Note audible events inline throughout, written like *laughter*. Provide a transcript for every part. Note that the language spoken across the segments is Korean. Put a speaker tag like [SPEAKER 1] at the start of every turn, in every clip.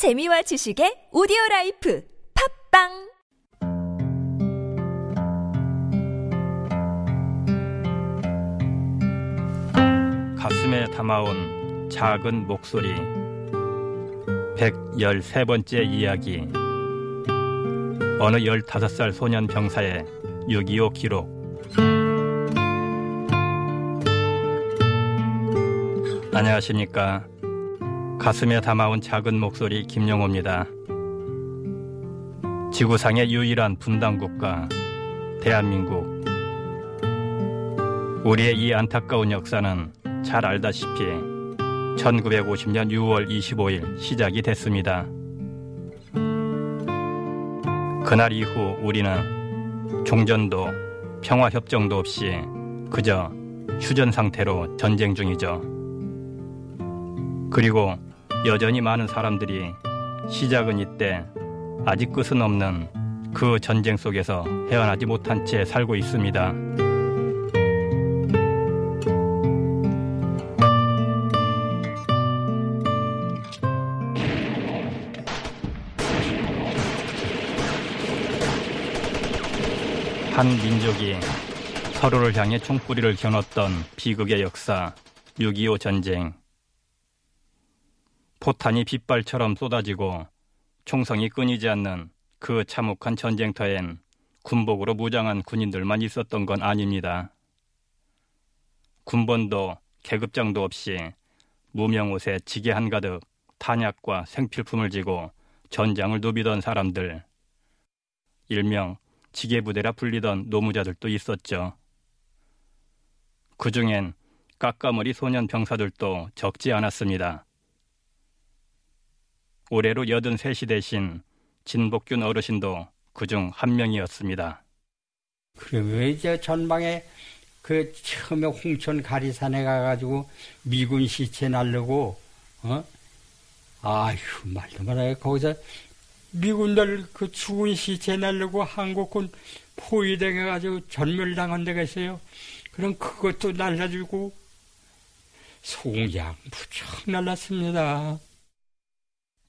[SPEAKER 1] 재미와 지식의 오디오 life 팟빵!
[SPEAKER 2] 가슴에 담아온 작은 목소리. 113번째 이야기. 어느 15살 소년 병사의 6.25 기록. 안녕하십니까 가슴에 담아온 작은 목소리 김영호입니다 지구상의 유일한 분단국가 대한민국 우리의 이 안타까운 역사는 잘 알다시피 1950년 6월 25일 시작이 됐습니다. 그날 이후 우리는 종전도 평화협정도 없이 그저 휴전 상태로 전쟁 중이죠. 그리고 여전히 많은 사람들이 시작은 이때 아직 끝은 없는 그 전쟁 속에서 헤어나지 못한 채 살고 있습니다. 한 민족이 서로를 향해 총뿌리를 겨눴던 비극의 역사 6.25 전쟁 포탄이 빗발처럼 쏟아지고 총성이 끊이지 않는 그 참혹한 전쟁터엔 군복으로 무장한 군인들만 있었던 건 아닙니다. 군번도 계급장도 없이 무명 옷에 지게 한가득 탄약과 생필품을 지고 전장을 누비던 사람들 일명 지게부대라 불리던 노무자들도 있었죠. 그 중엔 깎아머리 소년 병사들도 적지 않았습니다. 올해로 83이 되신 진복균 어르신도 그중 한 명이었습니다.
[SPEAKER 3] 왜 이제 전방에 그 처음에 홍천 가리산에 가가지고 미군 시체 날르고 어 아휴 말도 말아요 거기서 미군들 그 죽은 시체 날르고 한국군 포위당해가지고 전멸당한 데가 있어요. 그럼 그것도 날라주고 송장 무척 날랐습니다.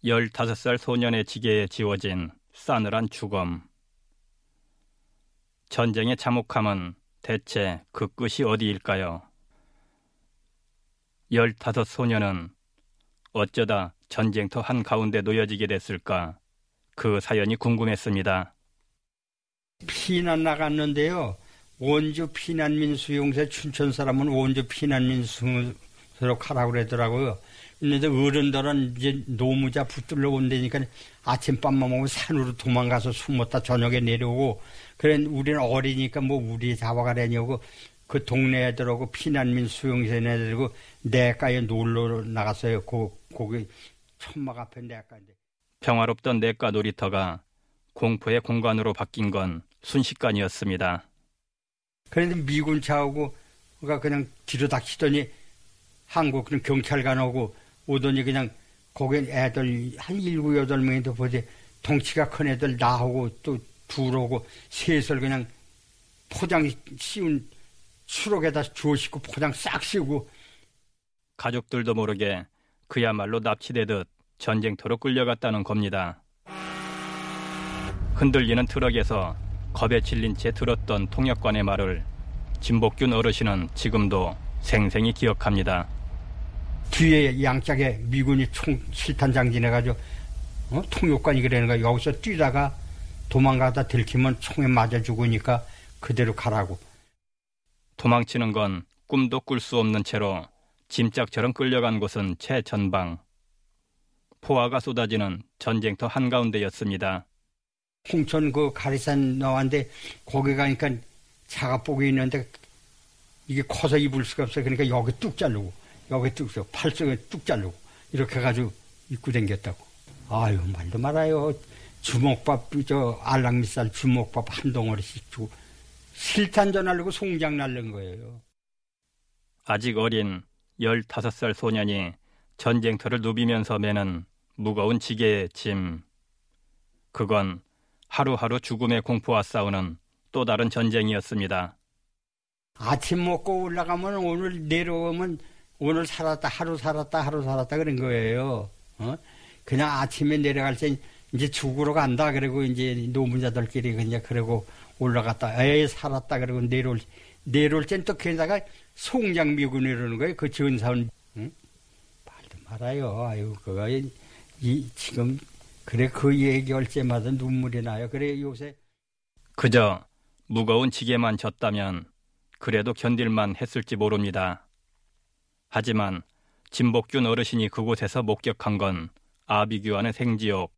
[SPEAKER 2] 15살 소년의 지게에 지워진 싸늘한 죽음. 전쟁의 참혹함은 대체 그 끝이 어디일까요? 15 소년은 어쩌다 전쟁터 한가운데 놓여지게 됐을까? 그 사연이 궁금했습니다.
[SPEAKER 3] 피난 나갔는데요. 원주 피난민 수용소 춘천 사람은 원주 피난민 수 가라고 그러더라고요. 그런데 어른들은 이제 노무자 붙들러 온다니까 아침밥만 먹고 산으로 도망가서 숨었다 저녁에 내려오고 그래 우리는 어리니까 뭐 우리 잡아가려냐고 그 동네 애들하고 피난민 수용소 애들고 내가에 놀러 나갔어요. 그 거기 천막 앞에 내가인데.
[SPEAKER 2] 평화롭던 내과 놀이터가 공포의 공간으로 바뀐 건 순식간이었습니다.
[SPEAKER 3] 그런데 미군 차오고 그가 그냥 뒤로 닥치더니 한국 그냥 경찰관 오고 오더니 그냥 거기 애들 한 일곱 여덟 명이 더 보지 덩치가 큰 애들 나하고 또 둘오고 셋을 그냥 포장 씌운 수록에다 주워 싣고 포장 싹 씌우고
[SPEAKER 2] 가족들도 모르게 그야말로 납치되듯 전쟁터로 끌려갔다는 겁니다. 흔들리는 트럭에서 겁에 질린 채 들었던 통역관의 말을 진복균 어르신은 지금도 생생히 기억합니다.
[SPEAKER 3] 뒤에 양짝에 미군이 총 실탄 장진해가지고 어? 통역관이 그러는 거야. 여기서 뛰다가 도망가다 들키면 총에 맞아 죽으니까 그대로 가라고.
[SPEAKER 2] 도망치는 건 꿈도 꿀 수 없는 채로 짐짝처럼 끌려간 곳은 최전방. 포화가 쏟아지는 전쟁터 한가운데였습니다.
[SPEAKER 3] 홍천 그 가리산 나왔는데 거기 가니까 자가복이 있는데 이게 커서 입을 수가 없어요. 그러니까 여기 뚝 자르고 여기 뚝, 팔뚝에 뚝 자르고 이렇게 해가지고 입고 댕겼다고. 아유 말도 말아요. 주먹밥 저 알랑미살 주먹밥 한 덩어리씩 주고 실탄 전하려고 송장 날른 거예요.
[SPEAKER 2] 아직 어린 15살 소년이 전쟁터를 누비면서 매는 무거운 지게의 짐. 그건 하루하루 죽음의 공포와 싸우는 또 다른 전쟁이었습니다.
[SPEAKER 3] 아침 먹고 올라가면 오늘 내려오면 오늘 살았다 하루 살았다 하루 살았다 그런 거예요. 어? 그냥 아침에 내려갈 때 이제 죽으러 간다 그러고 이제 노무자들끼리 그냥 그러고 올라갔다 에 살았다 그러고 내려올 내려올 땐 또 게다가 송장 미군 이러는 거예요 그 전사원 응? 말도 말아요 아유 그거 이 지금 그래 그 얘기할 때마다 눈물이 나요 그래 요새
[SPEAKER 2] 그저 무거운 지게만 졌다면 그래도 견딜만 했을지 모릅니다. 하지만 진복균 어르신이 그곳에서 목격한 건 아비규환의 생지옥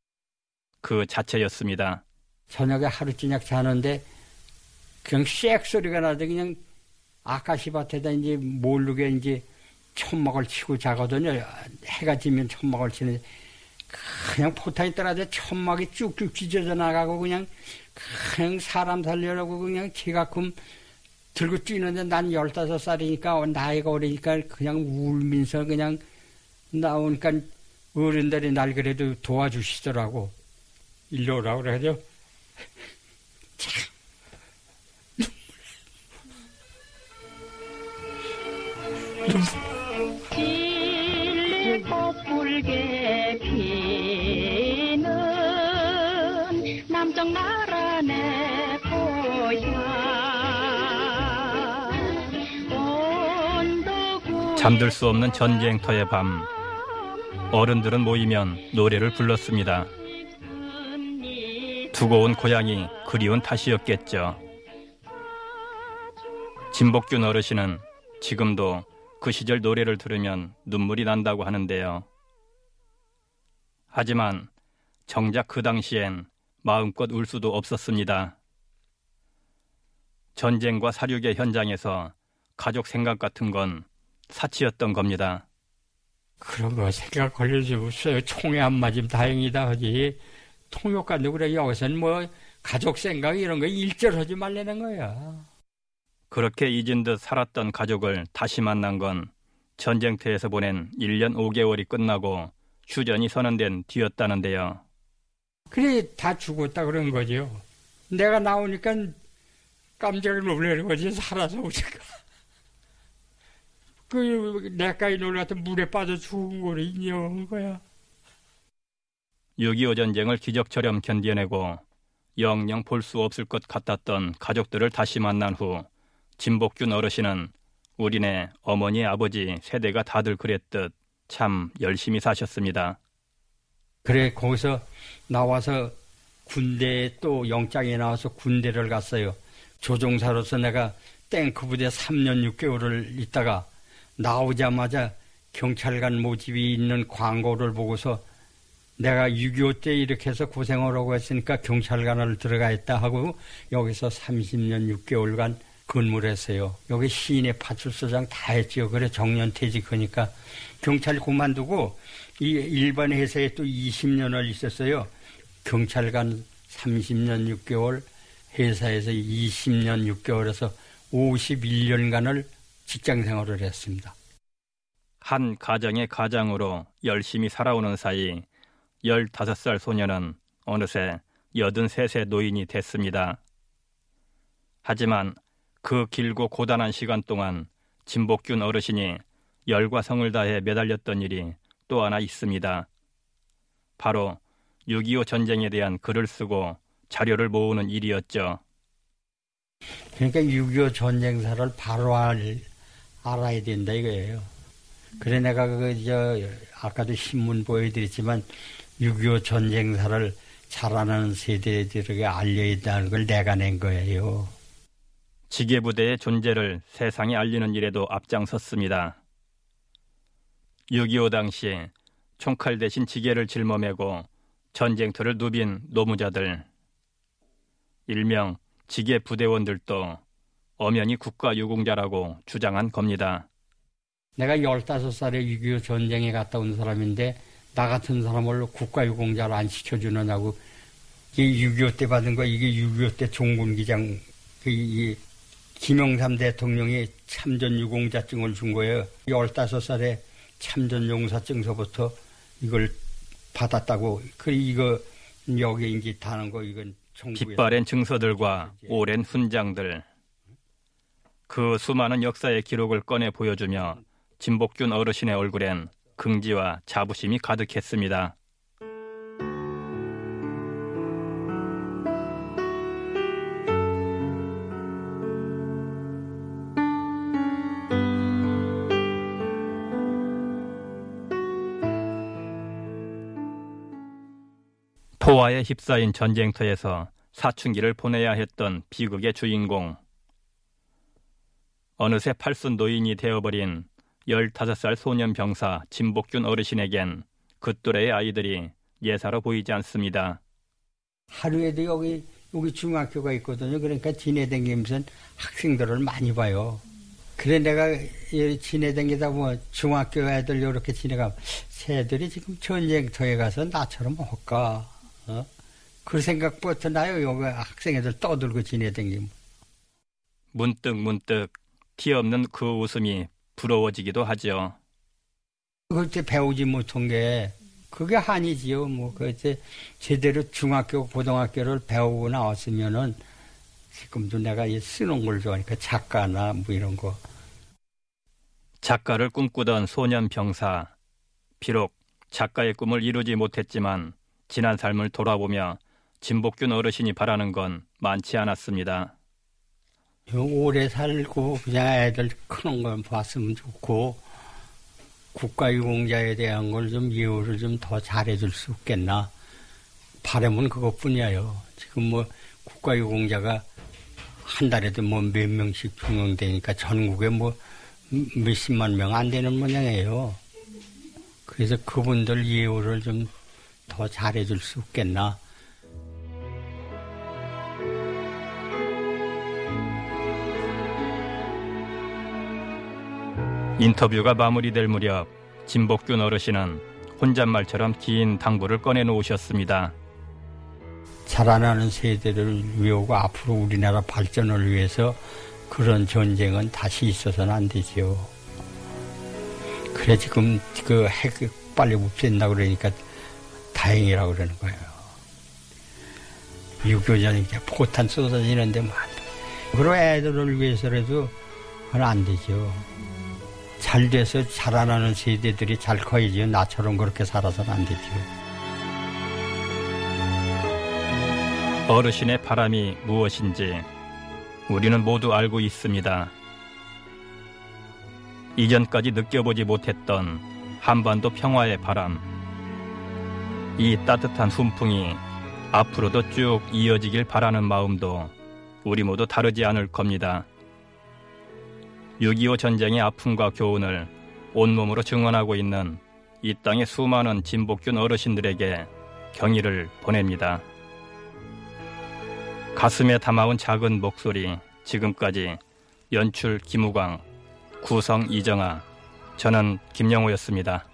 [SPEAKER 2] 그 자체였습니다.
[SPEAKER 3] 저녁에 하루 저녁 자는데 그냥 쌔 소리가 나더 그냥 아카시밭에다 이제 모르게 이제 천막을 치고 자거든요. 해가 지면 천막을 치는데 그냥 포탄이 떨어져 천막이 쭉쭉 찢어져 나가고 그냥 그냥 사람 살려라고 그냥 지가끔 들고 뛰는데 난 열다섯 살이니까 나이가 어리니까 그냥 울면서 그냥 나오니까 어른들이 날 그래도 도와주시더라고. 일로 오라고 그래죠. *laughs*
[SPEAKER 4] 남쪽 나라
[SPEAKER 2] 잠들 수 없는 전쟁터의 밤 어른들은 모이면 노래를 불렀습니다. 두고 온 고향이 그리운 탓이었겠죠. 진복균 어르신은 지금도 그 시절 노래를 들으면 눈물이 난다고 하는데요. 하지만 정작 그 당시엔 마음껏 울 수도 없었습니다. 전쟁과 사륙의 현장에서 가족 생각 같은 건 사치였던 겁니다.
[SPEAKER 3] 그런 거 생각 걸려지 없어요. 총에 안 맞으면 다행이다 하지. 통역관도 그래 여기서는 뭐 가족 생각 이런 거 일절 하지 말라는 거야.
[SPEAKER 2] 그렇게 잊은 듯 살았던 가족을 다시 만난 건 전쟁터에서 보낸 1년 5개월이 끝나고 휴전이 선언된 뒤였다는데요.
[SPEAKER 3] 그래 다 죽었다 그런 거죠. 내가 나오니까 깜짝 놀라는 거지 살아서 오니까. 그 내까지 놀랐던 물에 빠져 죽은 거를 인정한 거야.
[SPEAKER 2] 6.25 전쟁을 기적처럼 견뎌내고 영영 볼 수 없을 것 같았던 가족들을 다시 만난 후 진복균 어르신은 우리네 어머니 아버지 세대가 다들 그랬듯 참 열심히 사셨습니다.
[SPEAKER 3] 그래 거기서 나와서 군대에 또 영장에 나와서 군대를 갔어요. 조종사로서 내가 탱크 부대 3년 6개월을 있다가 나오자마자 경찰관 모집이 있는 광고를 보고서 내가 6.25 때 이렇게 해서 고생을 하고 했으니까 경찰관을 들어가 있다 하고 여기서 30년 6개월간 근무를 했어요. 여기 시인의 파출소장 다 했죠. 그래 정년 퇴직하니까 경찰 그만두고 이 일반 회사에 또 20년을 있었어요. 경찰관 30년 6개월, 회사에서 20년 6개월에서 51년간을 직장 생활을 했습니다.
[SPEAKER 2] 한 가정의 가장으로 열심히 살아오는 사이 15살 소녀는 어느새 83세 노인이 됐습니다. 하지만 그 길고 고단한 시간 동안 진복균 어르신이 열과 성을 다해 매달렸던 일이 또 하나 있습니다. 바로 6.25 전쟁에 대한 글을 쓰고 자료를 모으는 일이었죠.
[SPEAKER 3] 그러니까 6.25 전쟁사를 바로 알, 알아야 된다 이거예요. 그래 내가 그저 아까도 신문 보여드렸지만 6.25 전쟁사를 잘 아는 세대들에게 알려야 한다는 걸 내가 낸 거예요.
[SPEAKER 2] 지게부대의 존재를 세상에 알리는 일에도 앞장섰습니다. 6.25 당시 총칼 대신 지게를 짊어매고 전쟁터를 누빈 노무자들, 일명 지게 부대원들도 엄연히 국가 유공자라고 주장한 겁니다.
[SPEAKER 3] 내가 15살에 6.25 전쟁에 갔다 온 사람인데 나 같은 사람을 국가 유공자를 안 시켜주느냐고 이게 6.25 때 받은 거 이게 6.25 때 종군기장 그 이, 김영삼 대통령이 참전 유공자증을 준 거예요. 15살에 참전 용사증서부터 이걸 받았다고. 그 이거 여기 이제 다는 거 이건
[SPEAKER 2] 빛바랜 증서들과 오랜 훈장들. 그 수많은 역사의 기록을 꺼내 보여주며 진복균 어르신의 얼굴엔 긍지와 자부심이 가득했습니다. 포화에 휩싸인 전쟁터에서 사춘기를 보내야 했던 비극의 주인공 어느새 팔순 노인이 되어버린 15살 소년 병사 진복균 어르신에겐 그 또래의 아이들이 예사로 보이지 않습니다.
[SPEAKER 3] 하루에도 여기 여기 중학교가 있거든요. 그러니까 지내다니면서 학생들을 많이 봐요. 그래 내가 이 지내다니다 보면 중학교 애들 이렇게 지내가 새들이 지금 전쟁터에 가서 나처럼 할까? 어? 그 생각부터 나요. 여기 학생 애들 떠들고 지내다니면.
[SPEAKER 2] 문득 문득 티 없는 그 웃음이 부러워지기도 하죠.
[SPEAKER 3] 그때 배우지 못한 게 그게 한이지요. 뭐 그때 제대로 중학교 고등학교를 배우고 나왔으면은 지금도 내가 이 쓰는 걸 좋아하니까 작가나 뭐 이런 거
[SPEAKER 2] 작가를 꿈꾸던 소년 병사. 비록 작가의 꿈을 이루지 못했지만 지난 삶을 돌아보며 진복균 어르신이 바라는 건 많지 않았습니다.
[SPEAKER 3] 오래 살고 그냥 애들 크는 걸 봤으면 좋고 국가유공자에 대한 걸 좀 이유를 좀 더 잘해줄 수 없겠나 바람은 그것뿐이에요. 지금 뭐 국가유공자가 한 달에도 뭐 몇 명씩 중용되니까 전국에 뭐 몇십만 명 안 되는 모양이에요. 그래서 그분들 이유를 좀 더 잘해줄 수 없겠나.
[SPEAKER 2] 인터뷰가 마무리될 무렵 진복균 어르신은 혼잣말처럼 긴 당부를 꺼내놓으셨습니다.
[SPEAKER 3] 자라나는 세대를 위하고 앞으로 우리나라 발전을 위해서 그런 전쟁은 다시 있어서는 안 되지요. 그래 지금 그 핵 빨리 없앤다 그러니까 다행이라고 그러는 거예요. 6.25년 이제 포탄 쏟아지는데 뭐. 그리고 애들을 위해서라도 그건 안 되죠. 잘 돼서 자라나는 세대들이 잘 커야지요. 나처럼 그렇게 살아서는 안 되죠.
[SPEAKER 2] 어르신의 바람이 무엇인지 우리는 모두 알고 있습니다. 이전까지 느껴보지 못했던 한반도 평화의 바람. 이 따뜻한 훈풍이 앞으로도 쭉 이어지길 바라는 마음도 우리 모두 다르지 않을 겁니다. 6.25 전쟁의 아픔과 교훈을 온몸으로 증언하고 있는 이 땅의 수많은 진복균 어르신들에게 경의를 보냅니다. 가슴에 담아온 작은 목소리 지금까지 연출 김우광 구성 이정아 저는 김영호였습니다.